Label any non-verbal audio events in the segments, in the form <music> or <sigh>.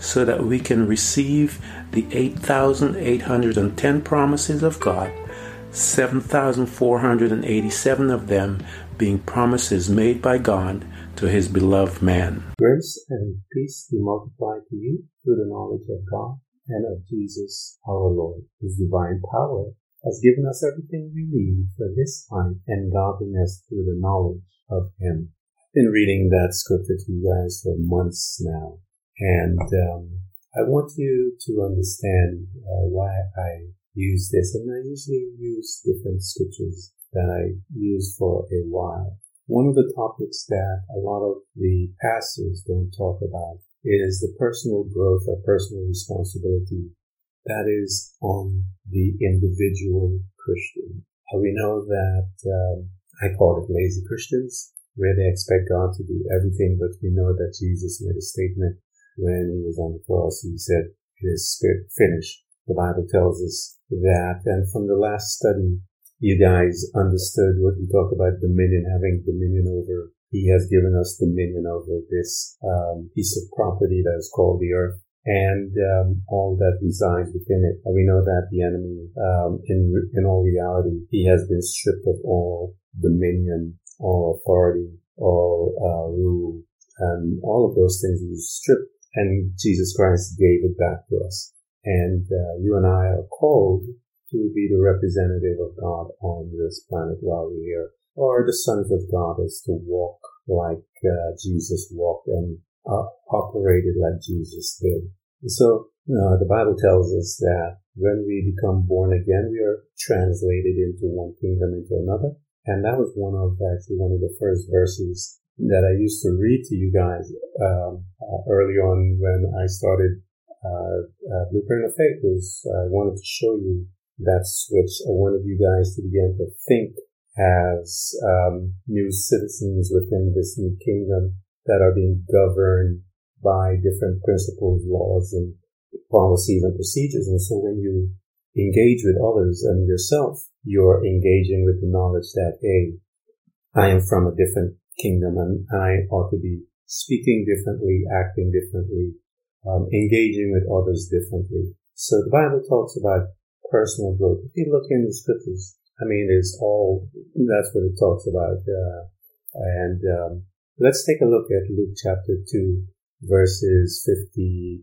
so that we can receive the 8,810 promises of God, 7,487 of them being promises made by God to his beloved man. Grace and peace be multiplied to you through the knowledge of God and of Jesus our Lord. His divine power has given us everything we need for this life and godliness through the knowledge of Him. I've been reading that scripture to you guys for months now, and um, I want you to understand uh, why I use this, and I usually use different scriptures that I use for a while. One of the topics that a lot of the pastors don't talk about is the personal growth or personal responsibility that is on the individual Christian. Uh, we know that um, I call it lazy Christians, where they expect God to do everything, but we know that Jesus made a statement when he was on the cross. He said, "It is finished." The Bible tells us that, and from the last study you guys understood what we talk about dominion, having dominion over. He has given us dominion over this um, piece of property that is called the earth and um, all that resides within it. We know that the enemy, um, in in all reality, he has been stripped of all dominion, all authority, all uh, rule, and all of those things. He was stripped, and Jesus Christ gave it back to us. And uh, you and I are called to be the representative of God on this planet while we're here, or the sons of God is to walk like uh, Jesus walked and uh, operated like Jesus did. So uh, the Bible tells us that when we become born again, we are translated into one kingdom into another. And that was one of actually one of the first verses that I used to read to you guys um, uh, early on when I started uh, uh Blueprint of Faith. Was I wanted to show you that switch. I wanted you guys to begin to think as um, new citizens within this new kingdom that are being governed by different principles, laws, and policies and procedures. And so when you engage with others and yourself, you're engaging with the knowledge that, hey, I am from a different kingdom and I ought to be speaking differently, acting differently, um, engaging with others differently. So the Bible talks about personal growth. If you look in the scriptures, I mean, it's all, that's what it talks about. Uh, and um, let's take a look at Luke chapter 2, verses 52.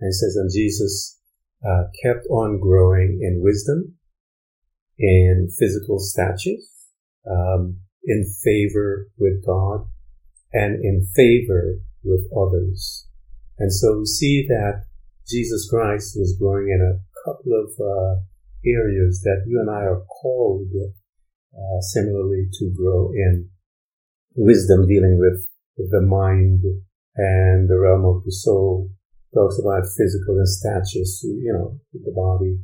And it says, And Jesus uh, kept on growing in wisdom, in physical stature, um, in favor with God, and in favor with others. And so we see that Jesus Christ was growing in a couple of uh, areas that you and I are called uh, similarly to grow in. Wisdom dealing with the mind and the realm of the soul talks about physical and status, you know, the body,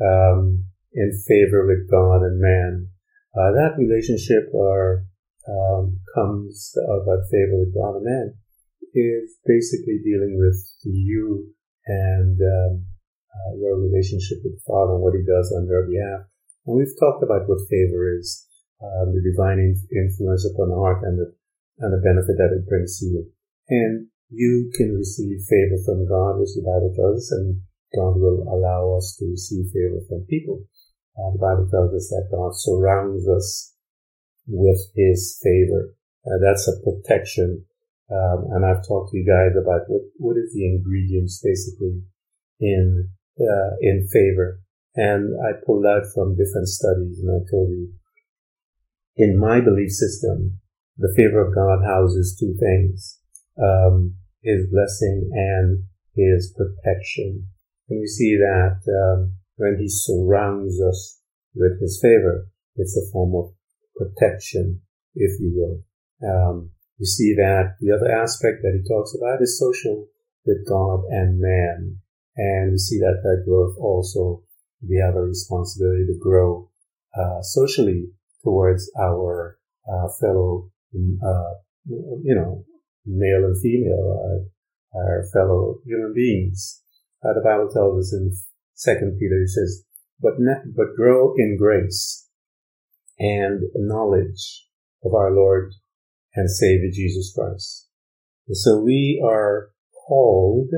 um, in favor with God and man. Uh, that relationship or um, comes about favor with God and man is basically dealing with you and um, uh, your relationship with the Father and what He does on your behalf. And we've talked about what favor is, um, the divine influence upon the heart and the, and the benefit that it brings to you. And you can receive favor from God, which the Bible tells us, and God will allow us to receive favor from people. Uh, the Bible tells us that God surrounds us with His favor. Uh, that's a protection. Um, and I've talked to you guys about what, what is the ingredients basically in uh, in favor. And I pulled out from different studies, and I told you in my belief system, the favor of God houses two things. Um, his blessing and his protection. And we see that um, when he surrounds us with his favor, it's a form of protection, if you will. Um, you see that the other aspect that he talks about is social with God and man. And we see that that growth also, we have a responsibility to grow uh, socially towards our uh, fellow, uh, you know, male and female, our, our fellow human beings. Uh, the Bible tells us in Second Peter, it says, "But ne- but grow in grace and knowledge of our Lord and Savior Jesus Christ." And so we are called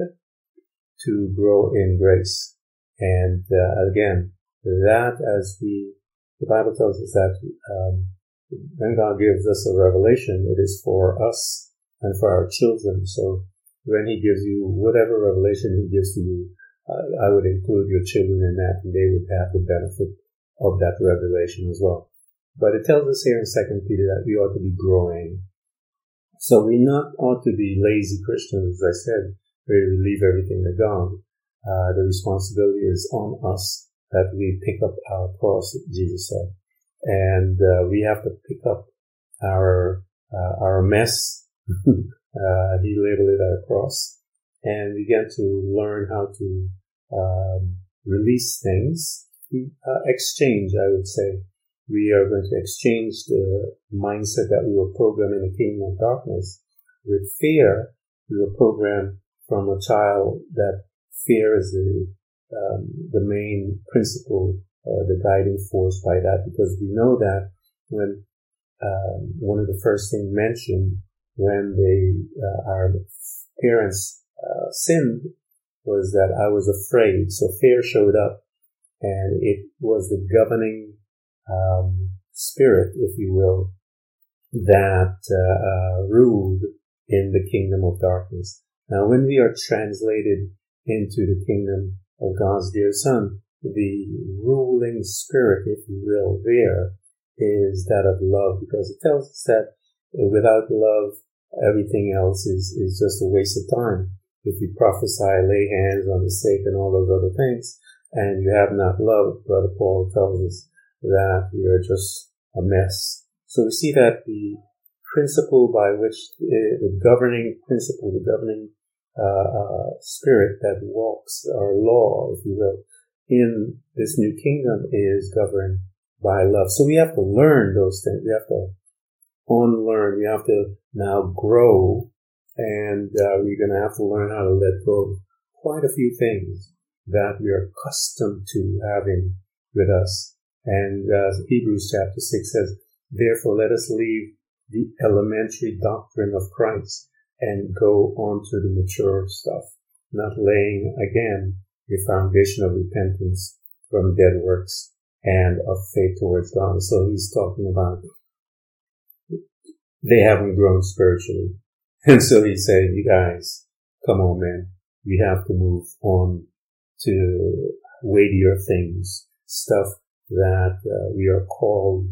to grow in grace, and uh, again, that as we the Bible tells us that um, when God gives us a revelation, it is for us and for our children. So when He gives you whatever revelation He gives to you, uh, I would include your children in that, and they would have the benefit of that revelation as well. But it tells us here in Second Peter that we ought to be growing. So we not ought to be lazy Christians, as I said, where we leave everything to God. Uh, the responsibility is on us that we pick up our cross, Jesus said. And uh, we have to pick up our uh, our mess. <laughs> uh, he labeled it our cross, and we get to learn how to um, release things, uh, exchange. I would say we are going to exchange the mindset that we were programmed in the kingdom of darkness with fear. We were programmed from a child that fear is the um, the main principle, uh, the guiding force by that, because we know that when um, one of the first things mentioned when they uh, our parents uh, sinned was that I was afraid. So fear showed up, and it was the governing um, spirit, if you will, that uh, uh, ruled in the kingdom of darkness. Now, when we are translated into the kingdom of God's dear Son, the ruling spirit, if you will, there is that of love, because it tells us that without love, everything else is, is just a waste of time. If you prophesy, lay hands on the sick and all those other things, and you have not love, Brother Paul tells us that we are just a mess. So we see that the principle by which uh, the governing principle, the governing uh, uh, spirit that walks, our law, if you will, in this new kingdom is governed by love. So we have to learn those things. We have to unlearn. We have to now grow, and uh, we're going to have to learn how to let go of quite a few things that we are accustomed to having with us. And uh, Hebrews chapter 6 says, Therefore let us leave the elementary doctrine of Christ and go on to the mature stuff, not laying again the foundation of repentance from dead works and of faith towards God. So he's talking about they haven't grown spiritually. <laughs> And so he's saying, you guys, come on, man. We have to move on to weightier things, stuff that uh, we are called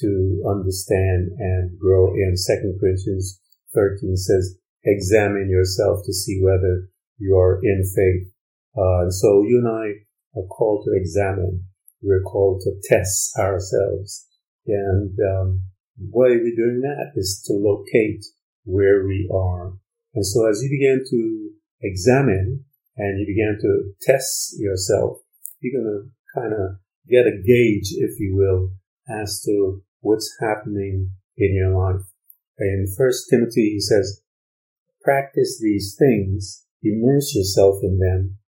to understand and grow in. Second Corinthians 13 says, examine yourself to see whether you are in faith. Uh, so you and I are called to examine. We're called to test ourselves. And um, why are we doing that? Is to locate where we are. And so as you begin to examine and you begin to test yourself, you're going to kind of get a gauge, if you will, as to what's happening in your life. In First Timothy, he says, practice these things, immerse yourself in them,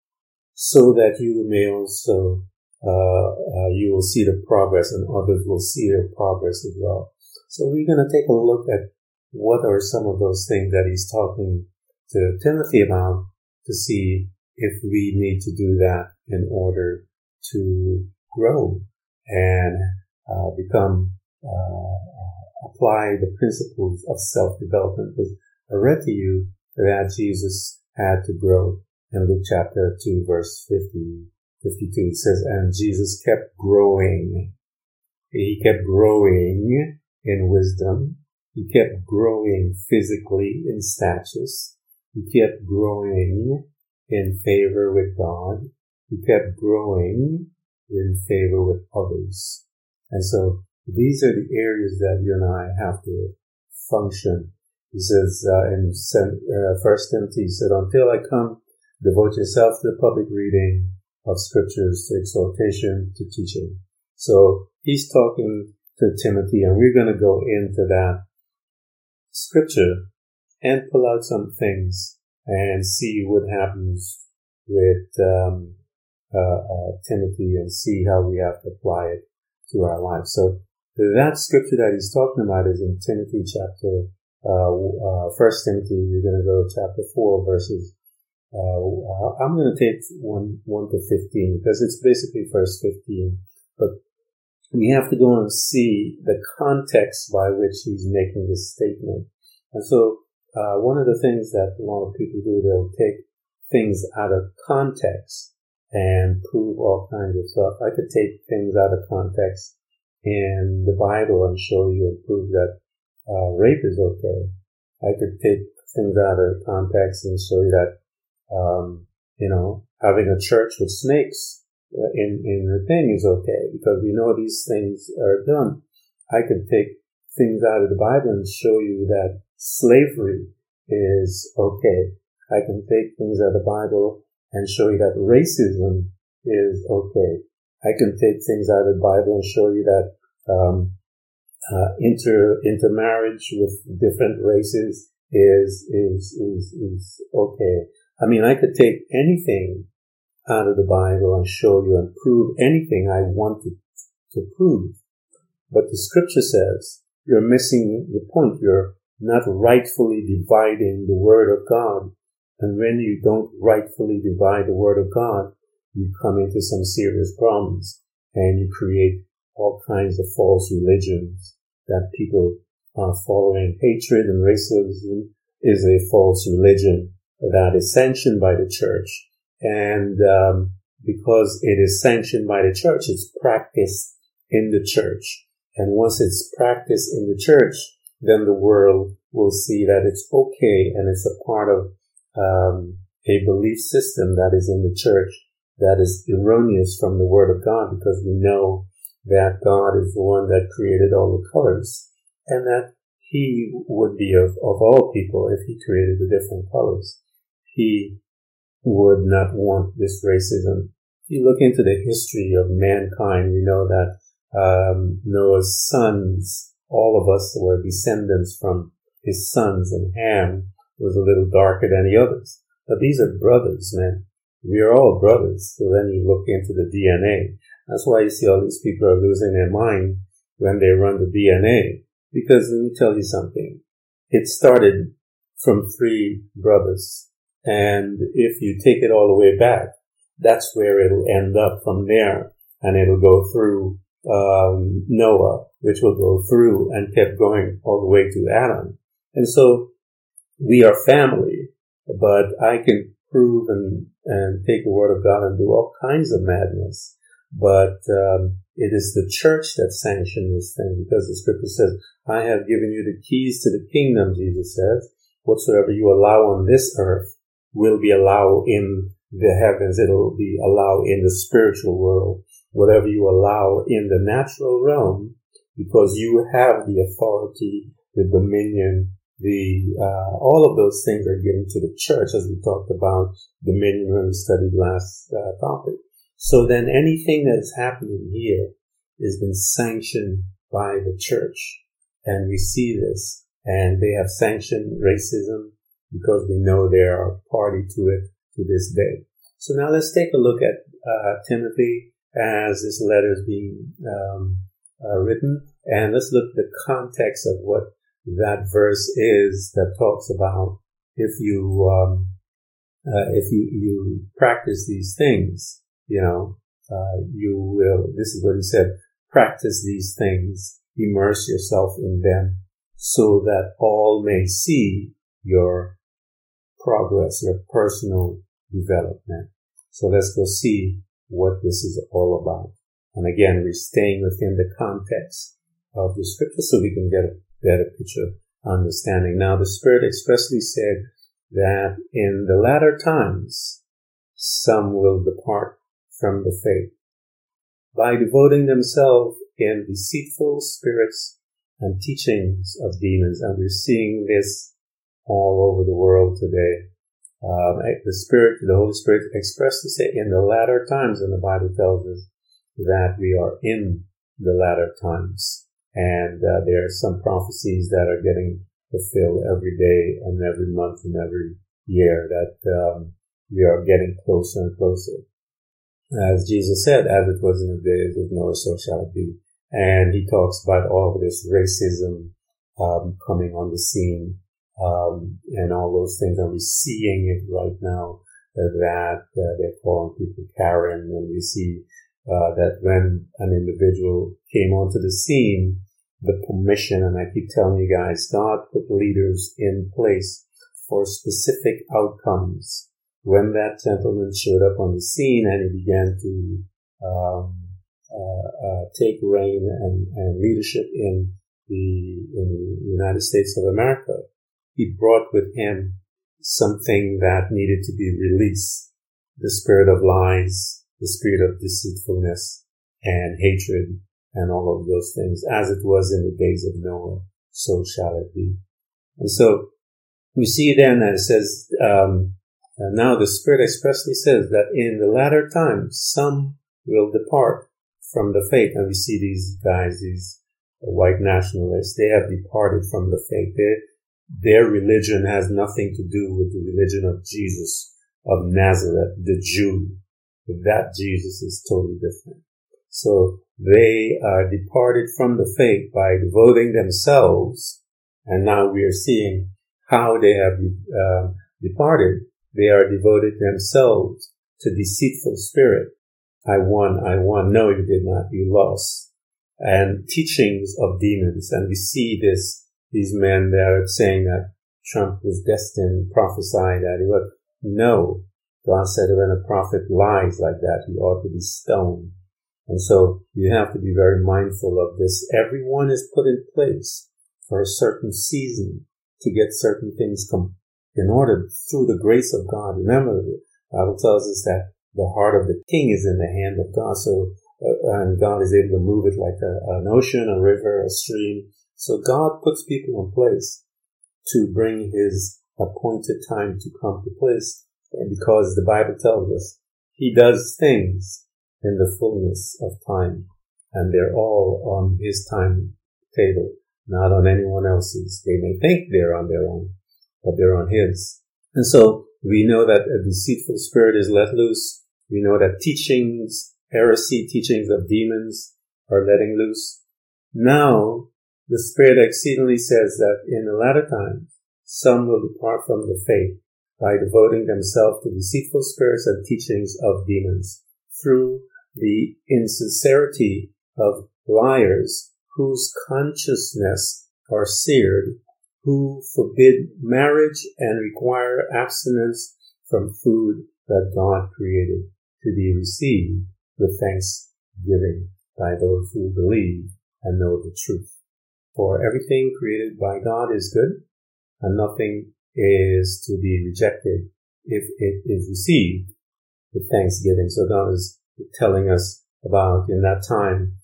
so that you may also, uh, uh, you will see the progress and others will see your progress as well. So we're going to take a look at what are some of those things that he's talking to Timothy about to see if we need to do that in order to grow and uh, become uh, apply the principles of self-development. Because I read to you that Jesus had to grow in Luke chapter 2 verse 50, 52. It says, and Jesus kept growing. He kept growing in wisdom. He kept growing physically in status. He kept growing in favor with God. He kept growing in favor with others. And so these are the areas that you and I have to function. He says uh, in uh, First Timothy, he said, "Until I come, devote yourself to the public reading of scriptures, to exhortation, to teaching." So he's talking to Timothy, and we're going to go into that scripture and pull out some things and see what happens with um, uh, uh, Timothy and see how we have to apply it to our lives. So that scripture that he's talking about is in Timothy chapter, uh, uh, First Timothy. We're going to go to chapter four verses. Uh, uh, I'm going to take one one to fifteen because it's basically verse fifteen, but we have to go and see the context by which he's making this statement. And so, uh, one of the things that a lot of people do, they'll take things out of context and prove all kinds of stuff. I could take things out of context in the Bible and show you and prove that uh, rape is okay. I could take things out of context and show you that, um, you know, having a church with snakes uh, in in the thing is okay because we know these things are done. I could take things out of the Bible and show you that slavery is okay. I can take things out of the Bible and show you that racism is okay. I can take things out of the Bible and show you that um, uh, inter intermarriage with different races is is is is okay. I mean, I could take anything out of the Bible and show you and prove anything I wanted to prove, but the Scripture says you're missing the point. You're not rightfully dividing the Word of God, and when you don't rightfully divide the Word of God, you come into some serious problems and you create all kinds of false religions that people are following. Hatred and racism is a false religion that is sanctioned by the church. And um, because it is sanctioned by the church, it's practiced in the church. And once it's practiced in the church, then the world will see that it's okay and it's a part of um, a belief system that is in the church that is erroneous from the Word of God because we know that God is the one that created all the colors and that He would be of, of all people if He created the different colors. He would not want this racism. If you look into the history of mankind, we know that um, Noah's sons, all of us were descendants from his sons, and Ham was a little darker than the others. But these are brothers, man. We are all brothers. So then you look into the DNA. That's why you see all these people are losing their mind when they run the DNA. Because let me tell you something. It started from three brothers. And if you take it all the way back, that's where it'll end up from there. And it'll go through um, Noah, which will go through and kept going all the way to Adam. And so we are family, but I can prove and, and take the word of God and do all kinds of madness. But um, it is the church that sanctions this thing because the scripture says, I have given you the keys to the kingdom, Jesus says. Whatsoever you allow on this earth will be allowed in the heavens. It'll be allowed in the spiritual world. Whatever you allow in the natural realm, because you have the authority, the dominion, the uh, all of those things are given to the church, as we talked about dominion when we studied last uh, topic. So then, anything that is happening here has been sanctioned by the church, and we see this, and they have sanctioned racism because we know they are party to it to this day. So now let's take a look at uh, Timothy as this letter is being um, uh, written, and let's look at the context of what that verse is that talks about if you um, uh, if you you practice these things, you know, uh, you will. This is what he said: practice these things, immerse yourself in them, so that all may see your progress, your personal development. So let's go see what this is all about. And again, we're staying within the context of the scripture so we can get a better picture understanding. Now the Spirit expressly said that in the latter times some will depart from the faith by devoting themselves in deceitful spirits and teachings of demons. And we're seeing this all over the world today. Um, the Spirit, the Holy Spirit expressly say in the latter times, and the Bible tells us that we are in the latter times. And uh, there are some prophecies that are getting fulfilled every day and every month and every year that um, we are getting closer and closer. As Jesus said, as it was in the days of Noah, so shall it be. And he talks about all of this racism um, coming on the scene um, and all those things. And we're seeing it right now that uh, they're calling people Karen, and we see uh, that when an individual came onto the scene, the permission, and I keep telling you guys, God put leaders in place for specific outcomes. When that gentleman showed up on the scene and he began to um, uh, uh, take reign and, and, leadership in the in the United States of America, he brought with him something that needed to be released: the spirit of lies, the spirit of deceitfulness and hatred, and all of those things, as it was in the days of Noah, so shall it be. And so we see then that it says, um, now the Spirit expressly says that in the latter times some will depart from the faith. And we see these guys, these white nationalists, they have departed from the faith. They, their religion has nothing to do with the religion of Jesus of Nazareth, the Jew. That Jesus is totally different. So they are departed from the faith by devoting themselves, and now we are seeing how they have uh, departed. They are devoted themselves to deceitful spirit. I won, I won. No, you did not. You lost. And teachings of demons. And we see this, these men that are saying that Trump was destined, prophesied that he would. No. God said when a prophet lies like that, he ought to be stoned. And so you have to be very mindful of this. Everyone is put in place for a certain season to get certain things com- in order through the grace of God. Remember, the Bible tells us that the heart of the king is in the hand of God. So, uh, and God is able to move it like a, an ocean, a river, a stream. So God puts people in place to bring his appointed time to come to place. And because the Bible tells us he does things in the fullness of time. And they're all on his timetable, not on anyone else's. They may think they're on their own, but they're on his. And so we know that a deceitful spirit is let loose. We know that teachings, heresy teachings of demons are letting loose. Now, the Spirit exceedingly says that in the latter times, some will depart from the faith by devoting themselves to deceitful spirits and teachings of demons through the insincerity of liars whose consciousness are seared, who forbid marriage and require abstinence from food that God created to be received with thanksgiving by those who believe and know the truth. For everything created by God is good, and nothing is to be rejected if it is received with thanksgiving. So God is telling us about in that time,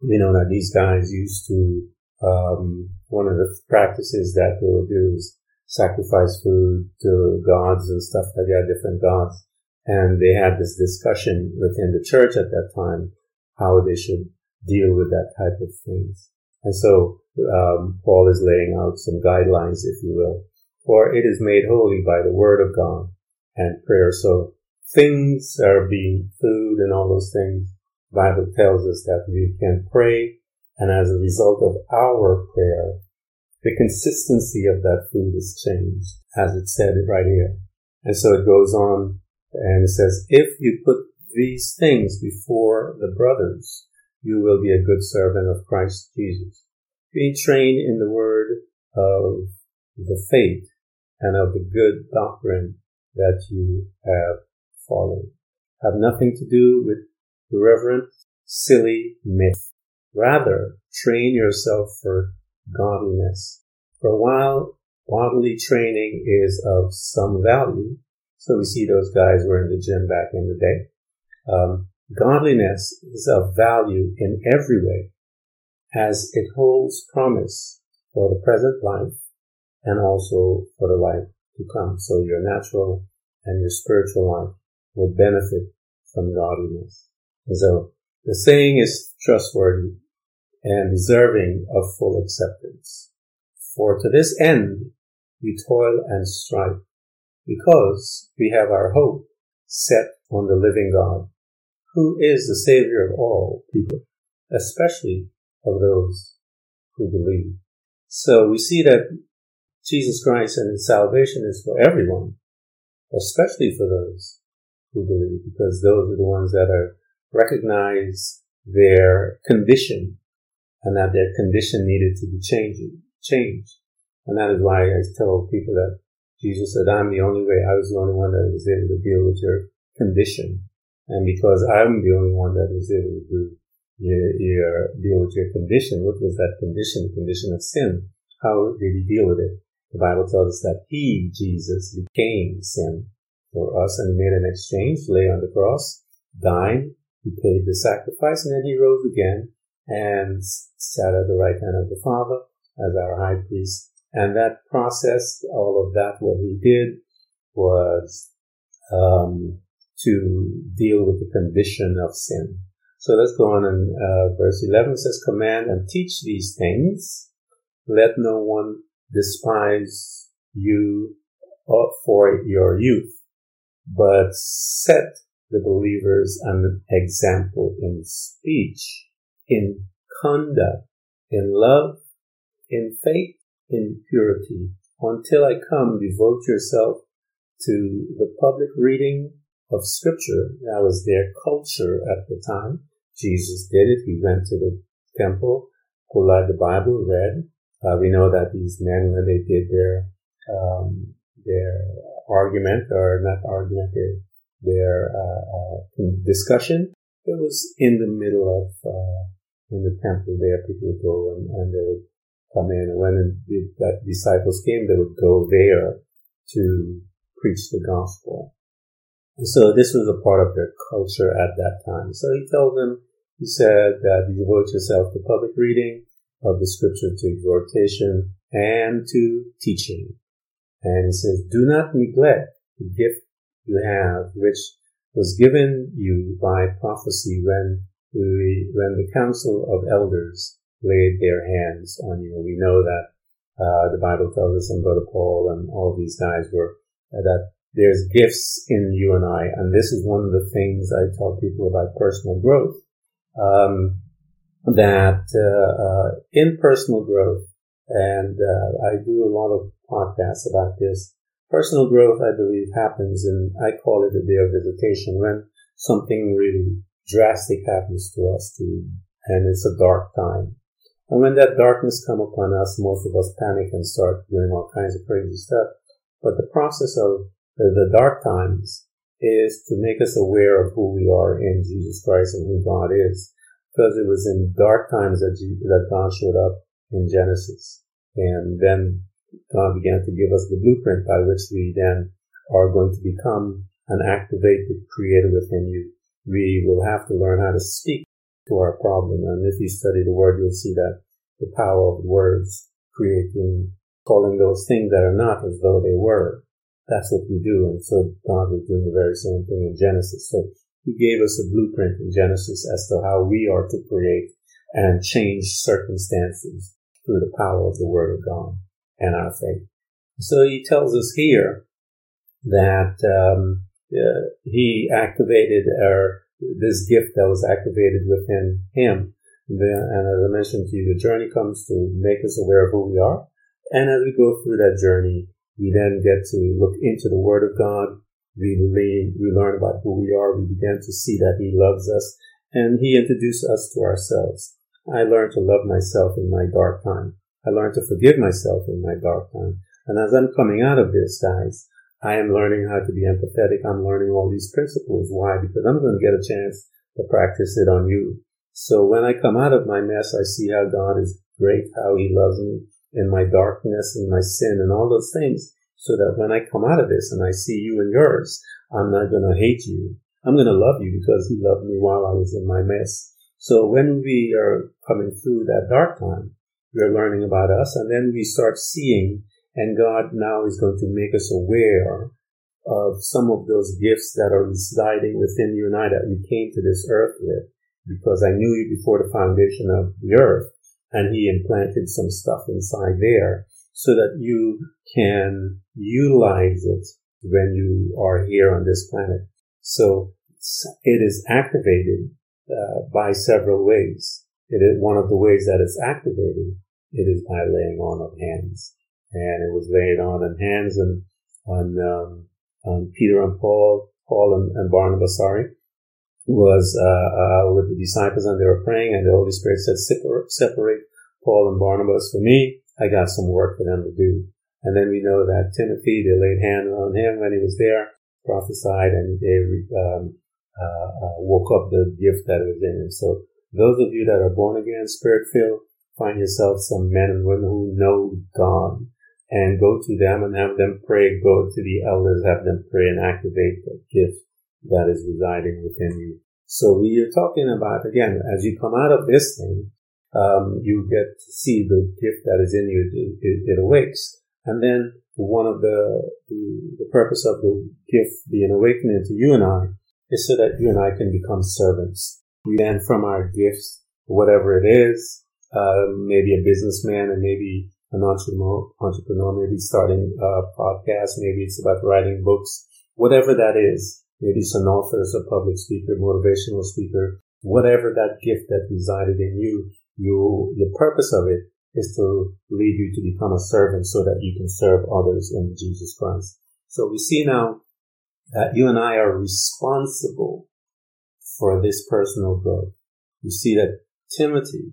you know, that these guys used to, um, one of the practices that they would do is sacrifice food to gods and stuff like that, different gods. And they had this discussion within the church at that time, how they should deal with that type of things. And so, um, Paul is laying out some guidelines, if you will, for it is made holy by the word of God and prayer. So things are being food and all those things. Bible tells us that we can pray and as a result of our prayer, the consistency of that food is changed, as it said right here. And so it goes on and it says, if you put these things before the brothers, you will be a good servant of Christ Jesus, being trained in the word of the faith and of the good doctrine that you have followed have nothing to do with irreverent, silly myth. Rather, train yourself for godliness. For while, bodily training is of some value. So we see those guys were in the gym back in the day. Um, godliness is of value in every way as it holds promise for the present life and also for the life to come. So your natural and your spiritual life will benefit from godliness. So the saying is trustworthy and deserving of full acceptance. For to this end we toil and strive because we have our hope set on the living God, who is the Savior of all people, especially of those who believe. So we see that Jesus Christ and his salvation is for everyone, especially for those who believe, because those are the ones that are recognize their condition and that their condition needed to be changing, changed. And that is why I tell people that Jesus said, I'm the only way. I was the only one that was able to deal with your condition. And because I'm the only one that was able to do your, your deal with your condition, what was that condition? The condition of sin. How did he deal with it? The Bible tells us that he, Jesus, became sin for us and made an exchange, lay on the cross, died, he paid the sacrifice, and then he rose again and sat at the right hand of the Father as our high priest. And that process, all of that, what he did was um, to deal with the condition of sin. So let's go on and uh, verse 11 says, Command and teach these things. Let no one despise you uh, for your youth, but set the believers an example in speech, in conduct, in love, in faith, in purity. Until I come, devote yourself to the public reading of scripture. That was their culture at the time. Jesus did it. He went to the temple, pulled out the Bible, read, uh, we know that these men, when they did their um, their argument or not argument, their, their uh, uh, discussion, it was in the middle of uh, in the temple. There, people would go and, and they would come in, and when the, disciples came, they would go there to preach the gospel. And so this was a part of their culture at that time. So he told them, he said that devote yourself to public reading, of the scripture to exhortation and to teaching. And he says, do not neglect the gift you have, which was given you by prophecy when we, when the council of elders laid their hands on you. We know that uh, the Bible tells us, and Brother Paul and all these guys were uh, that there's gifts in you and I, and this is one of the things I tell people about personal growth. Um, that uh, uh, in personal growth, and uh, I do a lot of podcasts about this. Personal growth, I believe, happens in I call it a day of visitation when something really drastic happens to us, to, and it's a dark time. And when that darkness come upon us, most of us panic and start doing all kinds of crazy stuff. But the process of the dark times is to make us aware of who we are in Jesus Christ and who God is because it was in dark times that, that God showed up in Genesis. And then God began to give us the blueprint by which we then are going to become and activate the creator within you. We will have to learn how to speak to our problem. And if you study the word, you'll see that the power of words creating, calling those things that are not as though they were. That's what we do. And so God was doing the very same thing in Genesis. So he gave us a blueprint in Genesis as to how we are to create and change circumstances through the power of the Word of God and our faith. So he tells us here that um, uh, he activated our, this gift that was activated within him. And as I mentioned to you, the journey comes to make us aware of who we are. And as we go through that journey, we then get to look into the Word of God we learn, we learn about who we are. We begin to see that He loves us and He introduced us to ourselves. I learned to love myself in my dark time. I learned to forgive myself in my dark time. And as I'm coming out of this, guys, I am learning how to be empathetic. I'm learning all these principles. Why? Because I'm going to get a chance to practice it on you. So when I come out of my mess, I see how God is great, how he loves me in my darkness and my sin and all those things. So that when I come out of this and I see you and yours, I'm not going to hate you. I'm going to love you because he loved me while I was in my mess. So when we are coming through that dark time, we're learning about us and then we start seeing and God now is going to make us aware of some of those gifts that are residing within you and I that we came to this earth with because I knew you before the foundation of the earth and he implanted some stuff inside there so that you can utilize it when you are here on this planet. So it is activated uh, by several ways. It is one of the ways that it's activated. It is by laying on of hands, and it was laid on in hands and on, um, on Peter and Paul, Paul and, and Barnabas. Sorry, was uh, uh, with the disciples, and they were praying, and the Holy Spirit said, "Separate, separate Paul and Barnabas for me. I got some work for them to do." And then we know that Timothy, they laid hands on him when he was there, prophesied, and they um, uh, uh, woke up the gift that was in him. So those of you that are born again, spirit filled, find yourself some men and women who know God and go to them and have them pray. Go to the elders, have them pray and activate the gift that is residing within you. So we are talking about, again, as you come out of this thing, um, you get to see the gift that is in you. It, it, it awakes. And then one of the, the, the purpose of the gift being awakening to you and I is so that you and I can become servants. We then from our gifts, whatever it is, uh, maybe a businessman and maybe an entrepreneur, entrepreneur, maybe starting a podcast, maybe it's about writing books, whatever that is. Maybe it's an author, it's a public speaker, motivational speaker, whatever that gift that resided in you, you, the purpose of it is to lead you to become a servant so that you can serve others in Jesus Christ. So we see now that you and I are responsible for this personal growth. You see that Timothy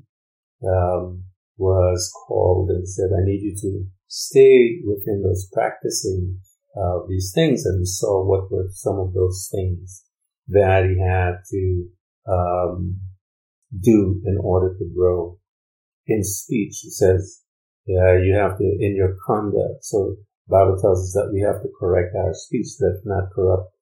um, was called and said, I need you to stay within those practicing uh, these things. And we saw what were some of those things that he had to um, do in order to grow in speech. It says, yeah, you have to, in your conduct. So Bible tells us that we have to correct our speech, that not corrupt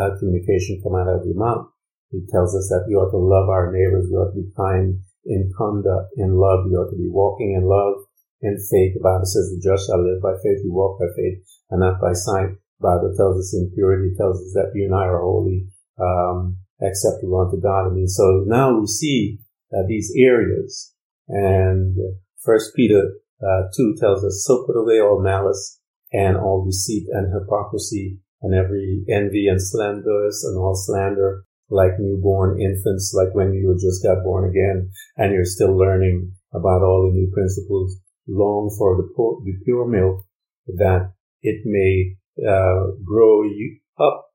uh, communication come out of your mouth. It tells us that we ought to love our neighbors. We ought to be kind in conduct, in love. We ought to be walking in love, in faith. The Bible says the just shall live by faith. We walk by faith and not by sight. Bible tells us in purity, tells us that you and I are holy, um, acceptable unto God. I mean, so now we see that these areas and First Peter uh, 2 tells us, so put away all malice and all deceit and hypocrisy and every envy and slanders and all slander like newborn infants, like when you just got born again and you're still learning about all the new principles. Long for the, pure, the pure milk that it may uh, grow you up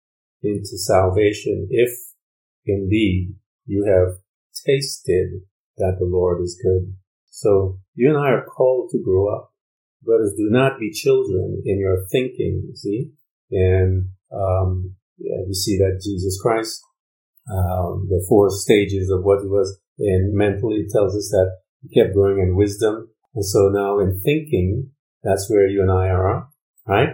into salvation if indeed you have tasted that the Lord is good. So you and I are called to grow up. Brothers, do not be children in your thinking, you see? And um, yeah, we see that Jesus Christ, um, the four stages of what he was, and mentally it tells us that he kept growing in wisdom. And so now in thinking, that's where you and I are, right?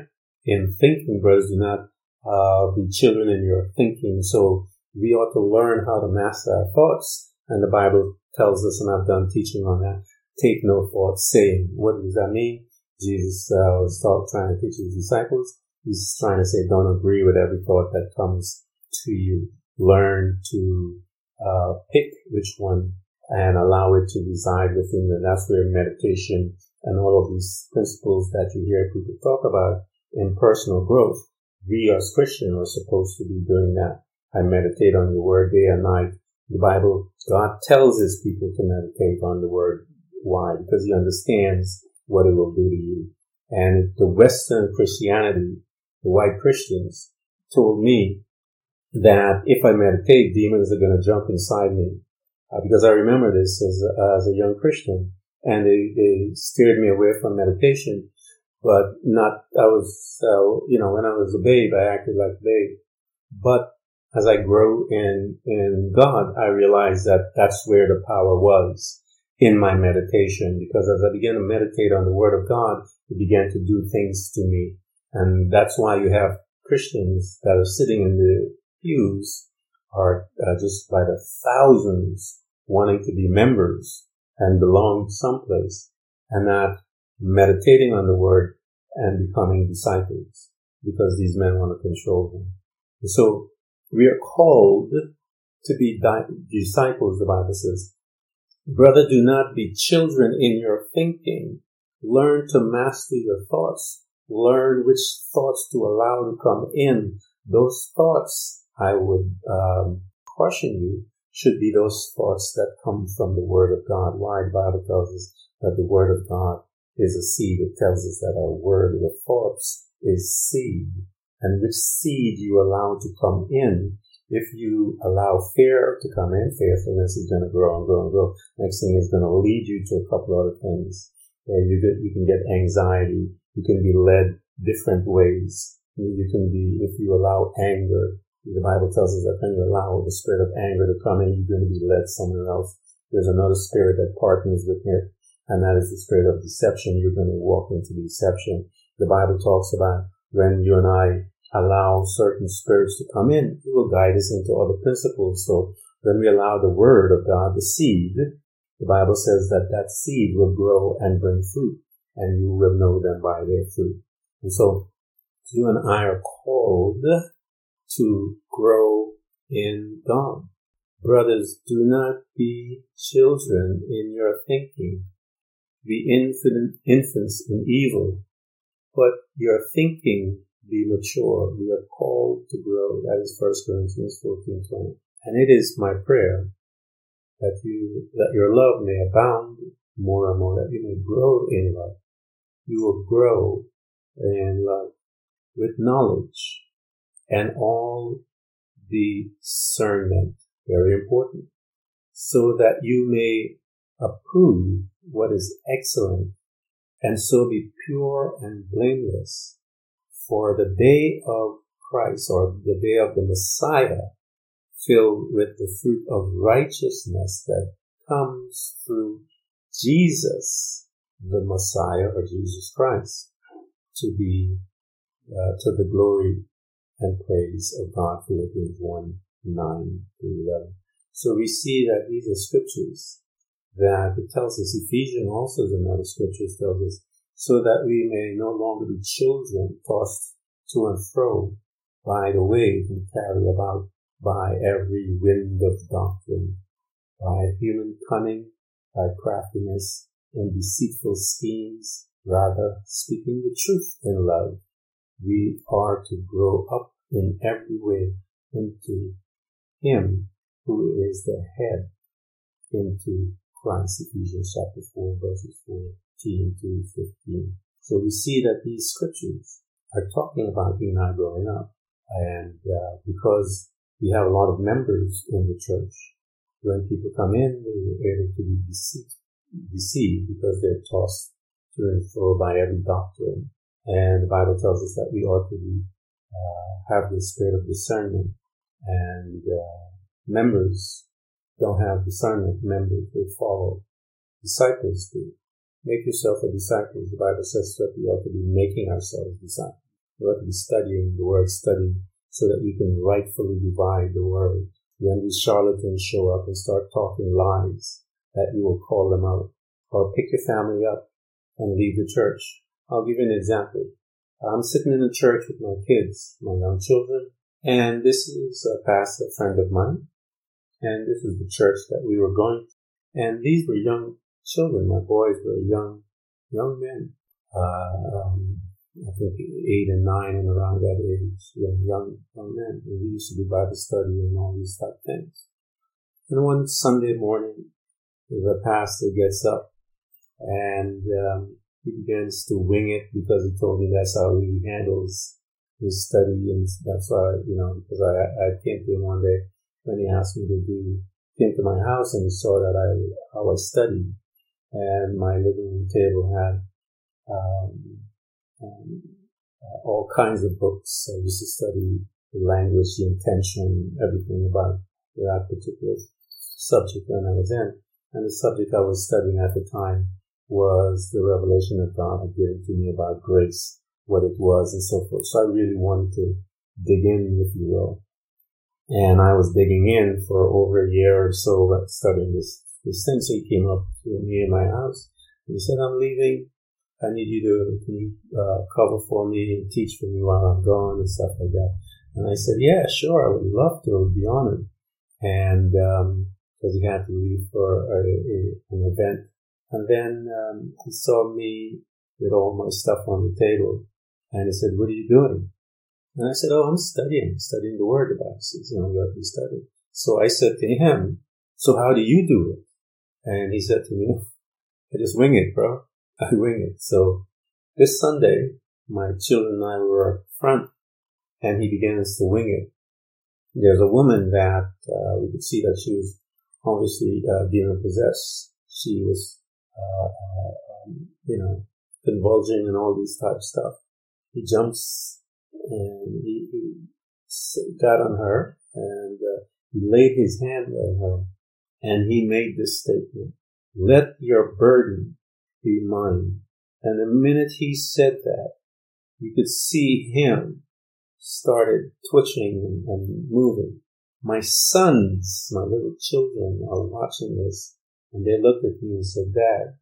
In thinking, brothers, do not uh, be children in your thinking. So we ought to learn how to master our thoughts. And the Bible tells us, and I've done teaching on that, take no thought saying. What does that mean? Jesus uh, was taught, trying to teach his disciples. He's trying to say, don't agree with every thought that comes to you. Learn to uh, pick which one and allow it to reside within you. That's where meditation and all of these principles that you hear people talk about in personal growth. We as Christians are supposed to be doing that. I meditate on your word day and night the Bible, God tells his people to meditate on the word. Why? Because he understands what it will do to you. And the Western Christianity, the white Christians, told me that if I meditate, demons are going to jump inside me. Uh, because I remember this as a, as a young Christian, and they, they steered me away from meditation. But not, I was, uh, you know, when I was a babe, I acted like a babe. But as I grow in, in God, I realize that that's where the power was in my meditation because as I began to meditate on the word of God, it began to do things to me. And that's why you have Christians that are sitting in the pews are uh, just by the thousands wanting to be members and belong someplace and not meditating on the word and becoming disciples because these men want to control them. And so we are called to be di- disciples, the Bible says. Brother, do not be children in your thinking. Learn to master your thoughts. Learn which thoughts to allow to come in. Those thoughts, I would um, caution you, should be those thoughts that come from the Word of God. Why the Bible tells us that the Word of God is a seed. It tells us that our word, the thoughts, is seed and which seed you allow to come in. If you allow fear to come in, fearfulness is going to grow and grow and grow. Next thing is going to lead you to a couple other things. Yeah, you get, you can get anxiety. You can be led different ways. You can be, if you allow anger, the Bible tells us that when you allow the spirit of anger to come in, you're going to be led somewhere else. There's another spirit that partners with it, and that is the spirit of deception. You're going to walk into deception. The Bible talks about when you and I allow certain spirits to come in, it will guide us into other principles. So when we allow the word of God, the seed, the Bible says that that seed will grow and bring fruit and you will know them by their fruit. And so you and I are called to grow in God. Brothers, do not be children in your thinking. Be infant, infants in evil, but your thinking be mature. We are called to grow. That is 1 Corinthians 14, 20. And it is my prayer that you, that your love may abound more and more, that you may grow in love. You will grow in love with knowledge and all discernment. Very important. So that you may approve what is excellent and so be pure and blameless for the day of Christ or the day of the Messiah filled with the fruit of righteousness that comes through Jesus, the Messiah or Jesus Christ, to be uh, to the glory and praise of God. Philippians 1 9 to 11. So we see that these are scriptures that it tells us. Ephesians also is another scripture tells us so that we may no longer be children tossed to and fro by the waves and carried about by every wind of doctrine, by human cunning, by craftiness and deceitful schemes, rather speaking the truth in love, we are to grow up in every way into Him who is the head, into Christ, Ephesians chapter 4, verses 4 to 15. So we see that these scriptures are talking about you and I growing up. And uh, because we have a lot of members in the church, when people come in, they're able to be deceived, deceived because they're tossed to and fro by every doctrine. And the Bible tells us that we ought to be, uh, have the spirit of discernment. And uh, members don't have discernment. Members, they follow. Disciples do. Make yourself a disciple. The Bible says that we ought to be making ourselves disciples. We ought to be studying the word, studying so that we can rightfully divide the word. When these charlatans show up and start talking lies, that you will call them out. Or pick your family up and leave the church. I'll give you an example. I'm sitting in a church with my kids, my young children, and this is a pastor friend of mine, and this is the church that we were going. to. And these were young children. My boys were young, young men. Uh, um, I think eight and nine and around that age, young, young, young men. And we used to do Bible study and all these type things. And one Sunday morning, the pastor gets up and um, he begins to wing it because he told me that's how he handles his study and that's why, you know, because I, I came to him one day when he asked me to do, came to my house and he saw that I, how I studied and my living room table had um, um, uh, all kinds of books. I used to study the language, the intention, everything about that particular subject when I was in. And the subject I was studying at the time was the revelation that God had given to me about grace, what it was and so forth. So I really wanted to dig in, if you will. And I was digging in for over a year or so studying this, this he came up to me in my house and he said, I'm leaving. I need you to, can you, uh, cover for me and teach for me while I'm gone and stuff like that. And I said, yeah, sure. I would love to. I would be honored. And, um, cause he had to leave for a, a, an event. And then, um, he saw me with all my stuff on the table and he said, what are you doing? And I said, Oh, I'm studying, studying the word about says, you know, what we study. So I said to him, So how do you do it? And he said to me, I just wing it, bro. I wing it. So this Sunday, my children and I were up front and he begins to wing it. There's a woman that uh, we could see that she was obviously uh, demon possessed. She was, uh, uh, um, you know, convulsing and all these type of stuff. He jumps and he, he got on her and uh, he laid his hand on her and he made this statement, let your burden be mine. And the minute he said that, you could see him started twitching and, moving. My sons, my little children are watching this and they looked at me and said, Dad,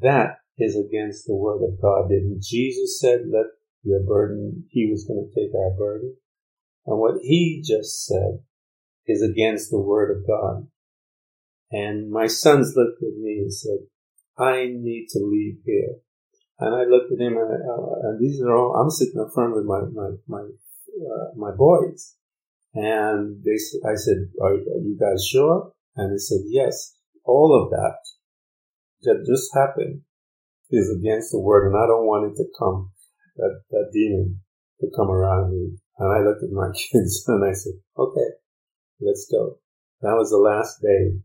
that is against the word of God. Didn't Jesus said, let your burden. He was going to take our burden. And what he just said is against the word of God. And my sons looked at me and said, I need to leave here. And I looked at him and, uh, and these are all, I'm sitting up front with my, my, my, uh, my boys. And they, I said, are, are you guys sure? And they said, yes, all of that that just happened is against the word and I don't want it to come that, that demon to come around me. And I looked at my <laughs> kids and I said, okay, let's go. That was the last day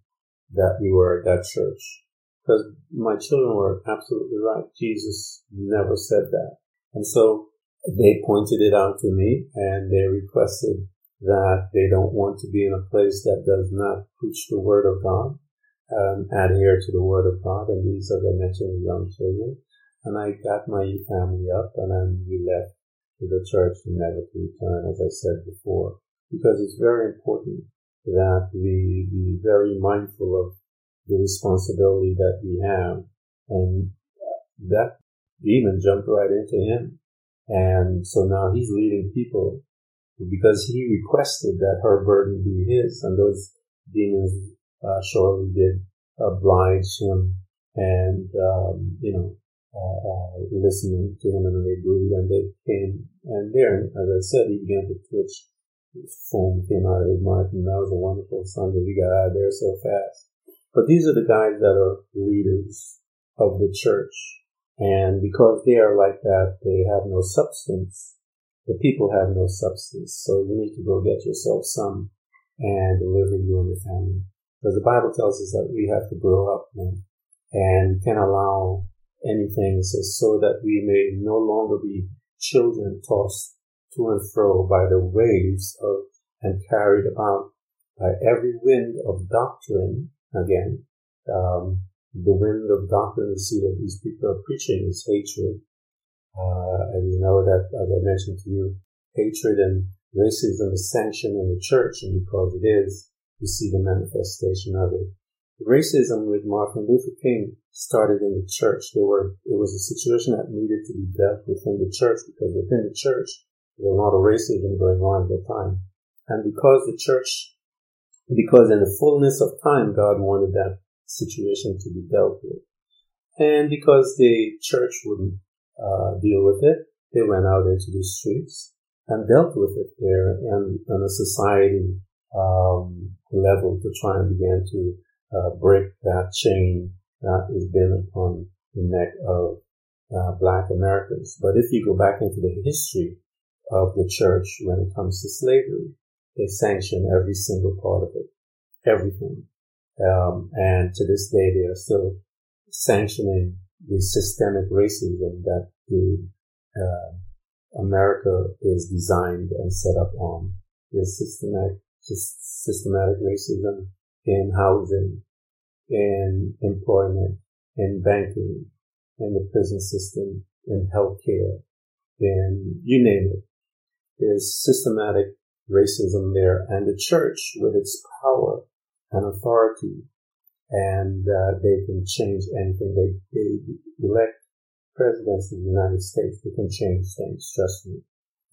that we were at that church. Because my children were absolutely right. Jesus never said that. And so they pointed it out to me and they requested that they don't want to be in a place that does not preach the word of God, um, adhere to the word of God. And these, are the mentioned, young children. And I got my family up and then we left to the church and never to return, as I said before, because it's very important that we be very mindful of the responsibility that we have. And that demon jumped right into him. And so now he's leading people because he requested that her burden be his. And those demons uh, surely did oblige him and, um, you know, uh, uh, listening to him and they agreed and they came and there, as I said, he began to twitch. Foam came out of his mouth and that was a wonderful Sunday. We got out of there so fast. But these are the guys that are leaders of the church. And because they are like that, they have no substance. The people have no substance. So you need to go get yourself some and deliver you and your family. Because the Bible tells us that we have to grow up man, and can allow anything. It says, so that we may no longer be children tossed to and fro by the waves of and carried about by every wind of doctrine. Again, um, the wind of doctrine we see that these people are preaching is hatred. Uh, and we know that, as I mentioned to you, hatred and racism is sanctioned in the church, and because it is, you see the manifestation of it racism with Martin Luther King started in the church. There were, it was a situation that needed to be dealt within the church because within the church, there was a lot of racism going on at the time. And because the church, because in the fullness of time, God wanted that situation to be dealt with. And because the church wouldn't uh, deal with it, they went out into the streets and dealt with it there and on a society um, level to try and begin to uh, break that chain that has been upon the neck of uh, black Americans. But if you go back into the history of the church when it comes to slavery, they sanction every single part of it, everything. Um, and to this day, they are still sanctioning the systemic racism that the uh, America is designed and set up on. The systematic, systematic racism in housing, in employment, in banking, in the prison system, in healthcare, in you name it. There's systematic racism there and the church with its power and authority and uh, they can change anything. They, they elect presidents of the United States. They can change things, trust me.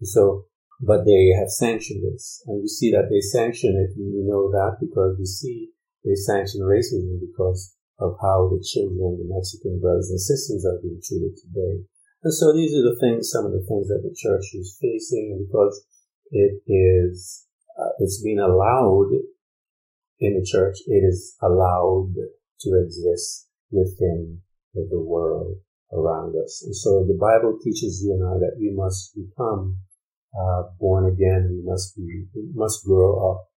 So, but they have sanctioned this and we see that they sanction it and we know that because we see they sanction racism because of how the children, the Mexican brothers and sisters are being treated today. And so these are the things, some of the things that the church is facing because it is, uh, it's been allowed in the church, it is allowed to exist within the world around us. And so the Bible teaches you and I that we must become uh, born again. We must be, we must grow up,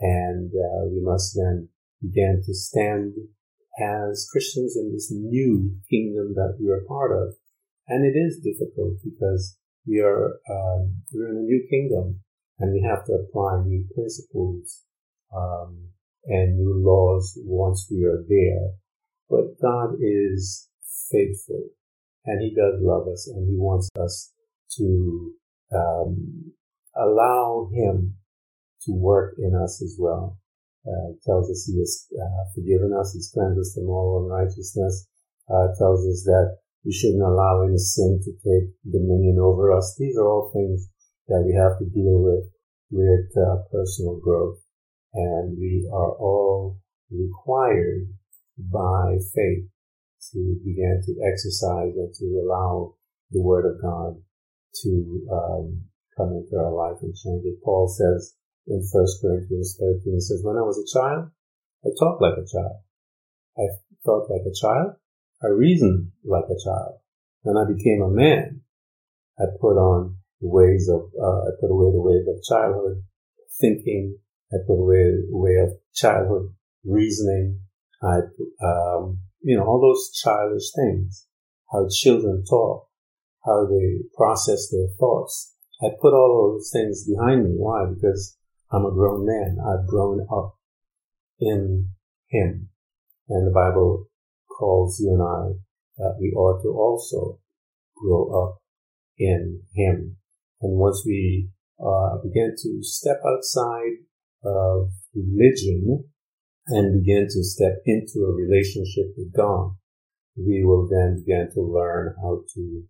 and uh, we must then begin to stand as Christians in this new kingdom that we are part of. And it is difficult because we are um, we're in a new kingdom, and we have to apply new principles um, and new laws once we are there. But God is faithful and He does love us and He wants us to um, allow Him to work in us as well. Uh, tells us He has uh, forgiven us, He's cleansed us from all unrighteousness. Uh, tells us that we shouldn't allow any sin to take dominion over us. These are all things that we have to deal with with uh, personal growth and we are all required by faith to begin to exercise and to allow the Word of God to um, come into our life and change it. Paul says in 1 Corinthians 13, he says, When I was a child, I talked like a child. I thought like a child. I reasoned like a child. When I became a man, I put on ways of, uh, I put away the ways of childhood, thinking I put away the way of childhood reasoning. I, um, you know, all those childish things, how children talk, how they process their thoughts. I put all those things behind me. Why? Because I'm a grown man. I've grown up in Him. And the Bible calls you and I that we ought to also grow up in Him. And once we uh, begin to step outside of religion and begin to step into a relationship with God, we will then begin to learn how to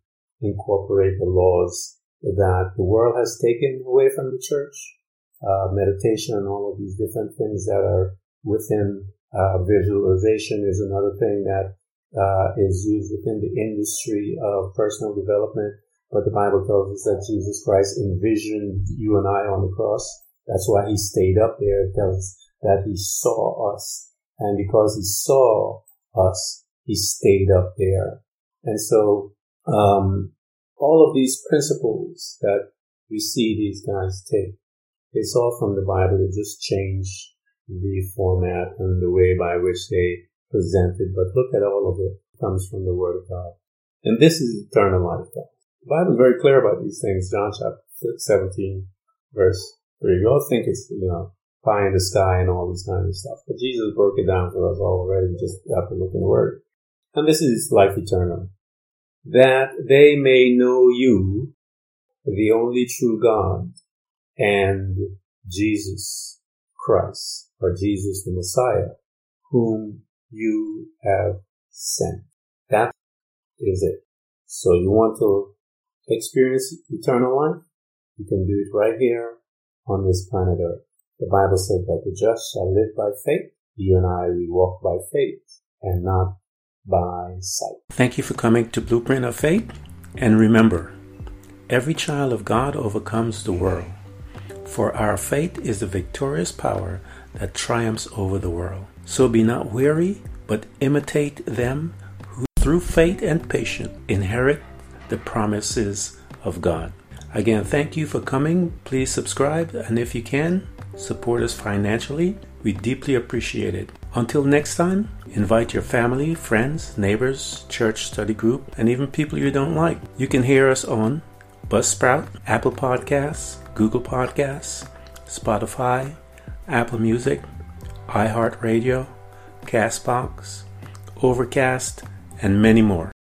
incorporate the laws that the world has taken away from the church, uh, meditation and all of these different things that are within uh, visualization is another thing that uh, is used within the industry of personal development. But the Bible tells us that Jesus Christ envisioned you and I on the cross that's why he stayed up there. It tells us that he saw us. And because he saw us, he stayed up there. And so, um, all of these principles that we see these guys take, it's all from the Bible. They just change the format and the way by which they present it. But look at all of it. it comes from the Word of God. And this is eternal life. The Bible is very clear about these things. John chapter 17, verse 3. we all think it's, you know, pie in the sky and all this kind of stuff. But Jesus broke it down for us already just after looking the word. And this is life eternal. That they may know you, the only true God, and Jesus Christ, or Jesus the Messiah, whom you have sent. That is it. So you want to experience eternal life? You can do it right here on this planet Earth. The Bible said that the just shall live by faith. You and I, we walk by faith and not by sight. Thank you for coming to Blueprint of Faith. And remember, every child of God overcomes the world. For our faith is the victorious power that triumphs over the world. So be not weary, but imitate them who through faith and patience inherit the promises of God. Again, thank you for coming. Please subscribe, and if you can, support us financially. We deeply appreciate it. Until next time, invite your family, friends, neighbors, church study group, and even people you don't like. You can hear us on Buzzsprout, Apple Podcasts, Google Podcasts, Spotify, Apple Music, iHeartRadio, Castbox, Overcast, and many more.